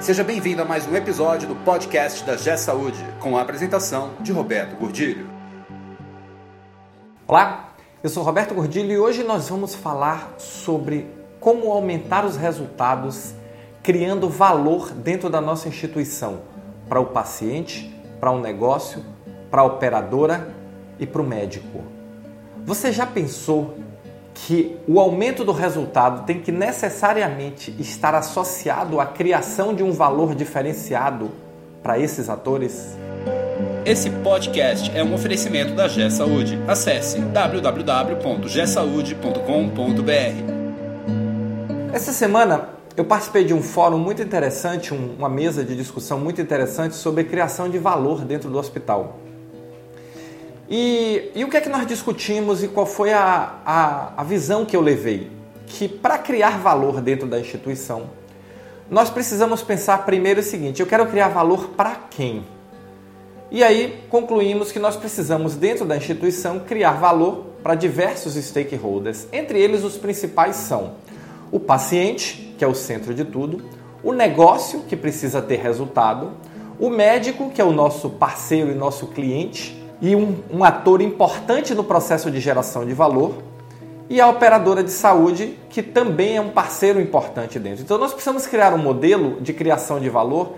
Seja bem-vindo a mais um episódio do podcast da G Saúde, com a apresentação de Roberto Gordilho. Olá, eu sou Roberto Gordilho e hoje nós vamos falar sobre como aumentar os resultados criando valor dentro da nossa instituição para o paciente, para o negócio, para a operadora e para o médico. Você já pensou que o aumento do resultado tem que necessariamente estar associado à criação de um valor diferenciado para esses atores? Esse podcast é um oferecimento da G Saúde. Acesse www.gsaude.com.br. Essa semana eu participei de um fórum muito interessante, uma mesa de discussão muito interessante sobre criação de valor dentro do hospital. E, e o que é que nós discutimos e qual foi a, a, a visão que eu levei? Que para criar valor dentro da instituição, nós precisamos pensar primeiro o seguinte: eu quero criar valor para quem? E aí concluímos que nós precisamos, dentro da instituição, criar valor para diversos stakeholders. Entre eles, os principais são o paciente, que é o centro de tudo, o negócio, que precisa ter resultado, o médico, que é o nosso parceiro e nosso cliente, e um, um ator importante no processo de geração de valor, e a operadora de saúde, que também é um parceiro importante dentro. Então, nós precisamos criar um modelo de criação de valor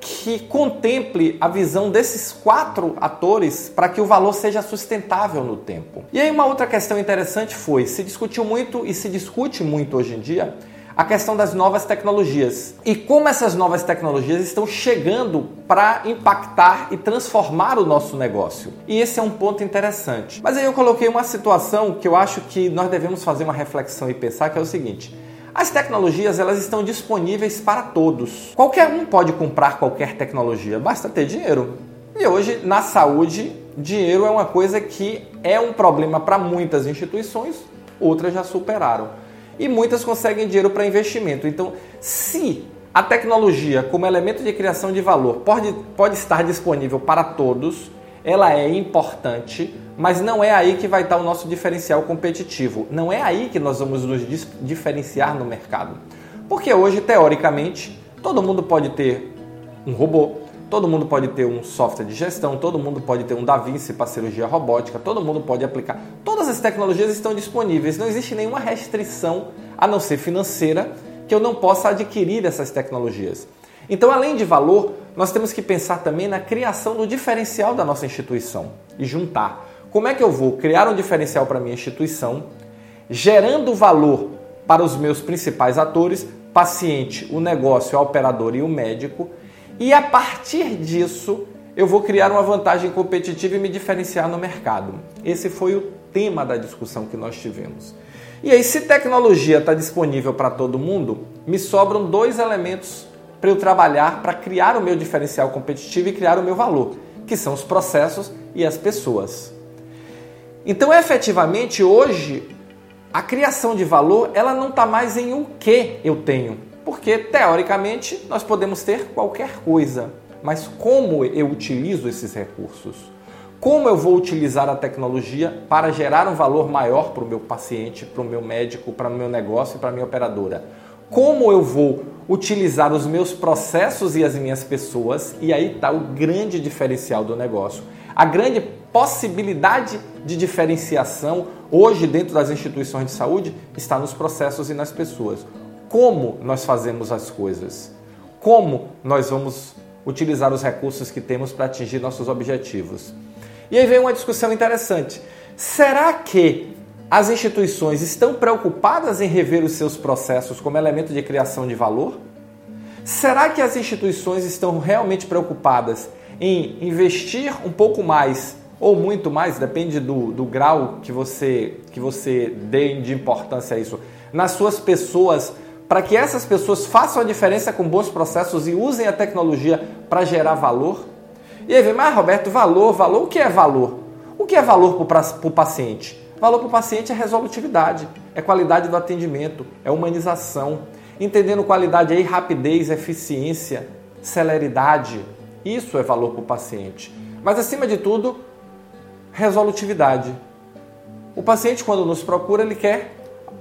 que contemple a visão desses quatro atores para que o valor seja sustentável no tempo. E aí, uma outra questão interessante foi: se discutiu muito e se discute muito hoje em dia a questão das novas tecnologias e como essas novas tecnologias estão chegando para impactar e transformar o nosso negócio. E esse é um ponto interessante. Mas aí eu coloquei uma situação que eu acho que nós devemos fazer uma reflexão e pensar que é o seguinte: as tecnologias elas estão disponíveis para todos. Qualquer um pode comprar qualquer tecnologia, basta ter dinheiro. E hoje na saúde, dinheiro é uma coisa que é um problema para muitas instituições, outras já superaram e muitas conseguem dinheiro para investimento. Então, se a tecnologia, como elemento de criação de valor, pode, pode estar disponível para todos, ela é importante, mas não é aí que vai estar o nosso diferencial competitivo. Não é aí que nós vamos nos diferenciar no mercado. Porque hoje, teoricamente, todo mundo pode ter um robô, Todo mundo pode ter um software de gestão, todo mundo pode ter um DaVinci para cirurgia robótica, todo mundo pode aplicar. Todas as tecnologias estão disponíveis, não existe nenhuma restrição, a não ser financeira, que eu não possa adquirir essas tecnologias. Então, além de valor, nós temos que pensar também na criação do diferencial da nossa instituição e juntar. Como é que eu vou criar um diferencial para minha instituição, gerando valor para os meus principais atores, paciente, o negócio, a operadora e o médico, e a partir disso, eu vou criar uma vantagem competitiva e me diferenciar no mercado. Esse foi o tema da discussão que nós tivemos. E aí, se tecnologia está disponível para todo mundo, me sobram dois elementos para eu trabalhar para criar o meu diferencial competitivo e criar o meu valor, que são os processos e as pessoas. Então, efetivamente, hoje, a criação de valor ela não está mais em o que eu tenho, porque, teoricamente, nós podemos ter qualquer coisa, mas como eu utilizo esses recursos? Como eu vou utilizar a tecnologia para gerar um valor maior para o meu paciente, para o meu médico, para o meu negócio e para a minha operadora? Como eu vou utilizar os meus processos e as minhas pessoas? E aí está o grande diferencial do negócio. A grande possibilidade de diferenciação hoje dentro das instituições de saúde está nos processos e nas pessoas como nós fazemos as coisas, como nós vamos utilizar os recursos que temos para atingir nossos objetivos. E aí vem uma discussão interessante. Será que as instituições estão preocupadas em rever os seus processos como elemento de criação de valor? Será que as instituições estão realmente preocupadas em investir um pouco mais ou muito mais, depende do, do grau que você, que você dê de importância a isso, nas suas pessoas para que essas pessoas façam a diferença com bons processos e usem a tecnologia para gerar valor? E aí vem, mas Roberto, valor, valor, o que é valor? O que é valor para o paciente? Valor para o paciente é resolutividade, é qualidade do atendimento, é humanização, entendendo qualidade aí, rapidez, eficiência, celeridade. Isso é valor para o paciente. Mas acima de tudo, resolutividade. O paciente, quando nos procura, ele quer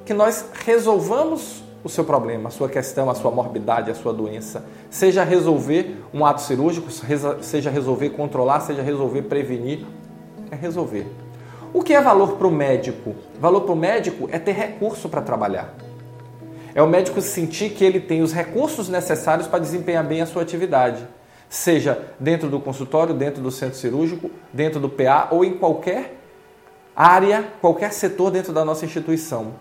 que nós resolvamos o seu problema, a sua questão, a sua morbidade, a sua doença. Seja resolver um ato cirúrgico, seja resolver controlar, seja resolver prevenir, é resolver. O que é valor para o médico? Valor para o médico é ter recurso para trabalhar. É o médico sentir que ele tem os recursos necessários para desempenhar bem a sua atividade, seja dentro do consultório, dentro do centro cirúrgico, dentro do PA ou em qualquer área, qualquer setor dentro da nossa instituição.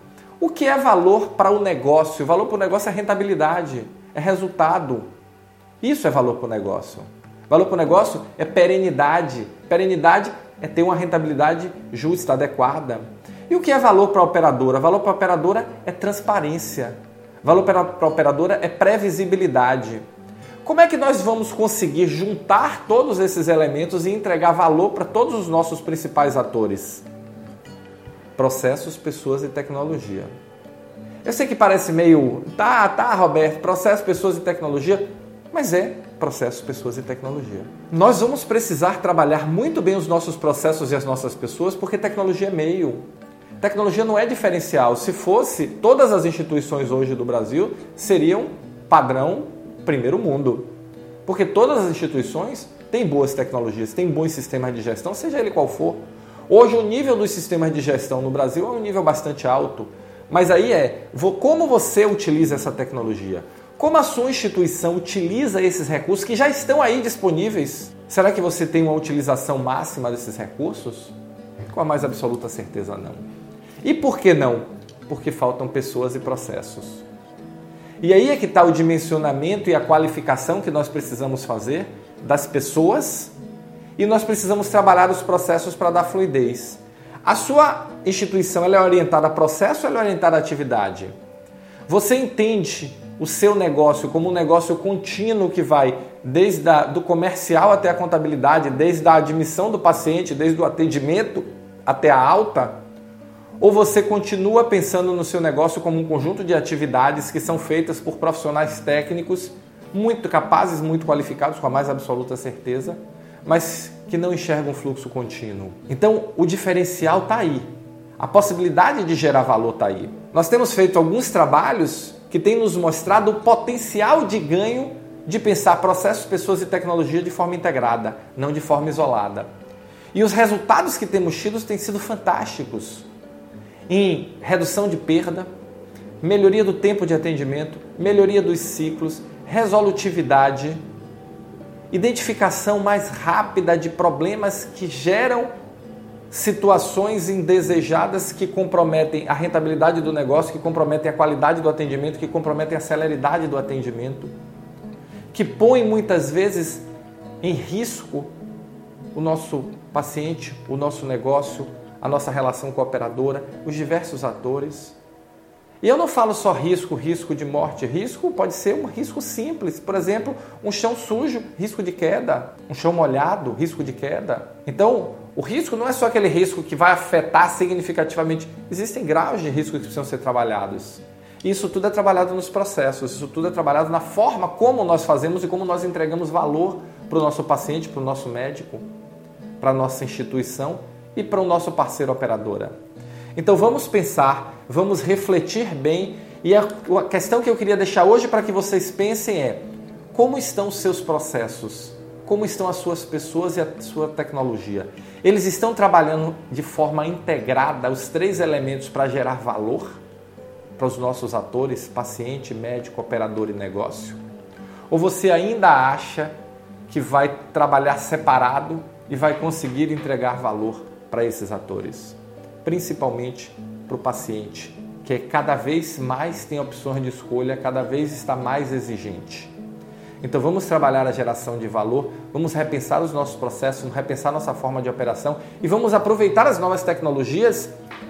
O que é valor para o negócio? Valor para o negócio é rentabilidade, é resultado. Isso é valor para o negócio. Valor para o negócio é perenidade. Perenidade é ter uma rentabilidade justa, adequada. E o que é valor para a operadora? Valor para a operadora é transparência. Valor para a operadora é previsibilidade. Como é que nós vamos conseguir juntar todos esses elementos e entregar valor para todos os nossos principais atores? Processos, pessoas e tecnologia. Eu sei que parece meio, tá, tá, Roberto, processo, pessoas e tecnologia, mas é processos, pessoas e tecnologia. Nós vamos precisar trabalhar muito bem os nossos processos e as nossas pessoas, porque tecnologia é meio. Tecnologia não é diferencial. Se fosse, todas as instituições hoje do Brasil seriam padrão primeiro mundo. Porque todas as instituições têm boas tecnologias, têm bons sistemas de gestão, seja ele qual for. Hoje o nível dos sistemas de gestão no Brasil é um nível bastante alto. Mas aí é, como você utiliza essa tecnologia? Como a sua instituição utiliza esses recursos que já estão aí disponíveis? Será que você tem uma utilização máxima desses recursos? Com a mais absoluta certeza, não. E por que não? Porque faltam pessoas e processos. E aí é que está o dimensionamento e a qualificação que nós precisamos fazer das pessoas e nós precisamos trabalhar os processos para dar fluidez. A sua instituição é orientada a processo ou é orientada a atividade? Você entende o seu negócio como um negócio contínuo que vai desde a, do comercial até a contabilidade, desde a admissão do paciente, desde o atendimento até a alta? Ou você continua pensando no seu negócio como um conjunto de atividades que são feitas por profissionais técnicos muito capazes, muito qualificados, com a mais absoluta certeza, mas que não enxergam um fluxo contínuo? Então, o diferencial está aí. A possibilidade de gerar valor está aí. Nós temos feito alguns trabalhos que têm nos mostrado o potencial de ganho de pensar processos, pessoas e tecnologia de forma integrada, não de forma isolada. E os resultados que temos tido têm sido fantásticos em redução de perda, melhoria do tempo de atendimento, melhoria dos ciclos, resolutividade, identificação mais rápida de problemas que geram situações indesejadas que comprometem a rentabilidade do negócio, que comprometem a qualidade do atendimento, que comprometem a celeridade do atendimento, que põem muitas vezes em risco o nosso paciente, o nosso negócio, a nossa relação com a operadora, os diversos atores. E eu não falo só risco, risco de morte. Risco pode ser um risco simples. Por exemplo, um chão sujo, risco de queda. Um chão molhado, risco de queda. Então, o risco não é só aquele risco que vai afetar significativamente. Existem graus de risco que precisam ser trabalhados. Isso tudo é trabalhado nos processos, isso tudo é trabalhado na forma como nós fazemos e como nós entregamos valor para o nosso paciente, para o nosso médico, para a nossa instituição e para o nosso parceiro operadora. Então vamos pensar, vamos refletir bem e a, questão que eu queria deixar hoje para que vocês pensem é como estão os seus processos, como estão as suas pessoas e a sua tecnologia. Eles estão trabalhando de forma integrada os três elementos para gerar valor para os nossos atores, paciente, médico, operador e negócio? Ou você ainda acha que vai trabalhar separado e vai conseguir entregar valor para esses atores, principalmente para o paciente, que cada vez mais tem opções de escolha, cada vez está mais exigente. Então vamos trabalhar a geração de valor, vamos repensar os nossos processos, vamos repensar nossa forma de operação e vamos aproveitar as novas tecnologias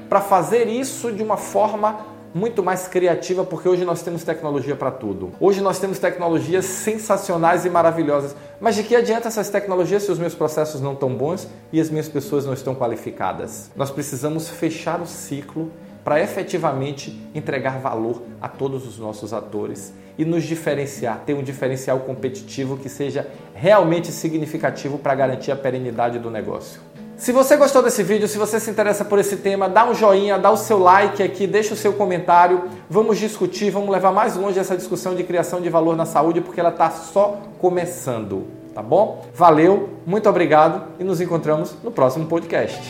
para fazer isso de uma forma muito mais criativa, porque hoje nós temos tecnologia para tudo. Hoje nós temos tecnologias sensacionais e maravilhosas. Mas de que adianta essas tecnologias se os meus processos não estão bons e as minhas pessoas não estão qualificadas? Nós precisamos fechar o ciclo para efetivamente entregar valor a todos os nossos atores e nos diferenciar, ter um diferencial competitivo que seja realmente significativo para garantir a perenidade do negócio. Se você gostou desse vídeo, se você se interessa por esse tema, dá um joinha, dá o seu like aqui, deixa o seu comentário. Vamos discutir, vamos levar mais longe essa discussão de criação de valor na saúde, porque ela está só começando, tá bom? Valeu, muito obrigado e nos encontramos no próximo podcast.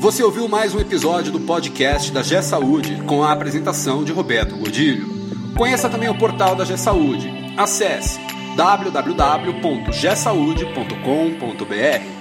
Você ouviu mais um episódio do podcast da G Saúde com a apresentação de Roberto Godilho. Conheça também o portal da G Saúde. Acesse www.gsaude.com.br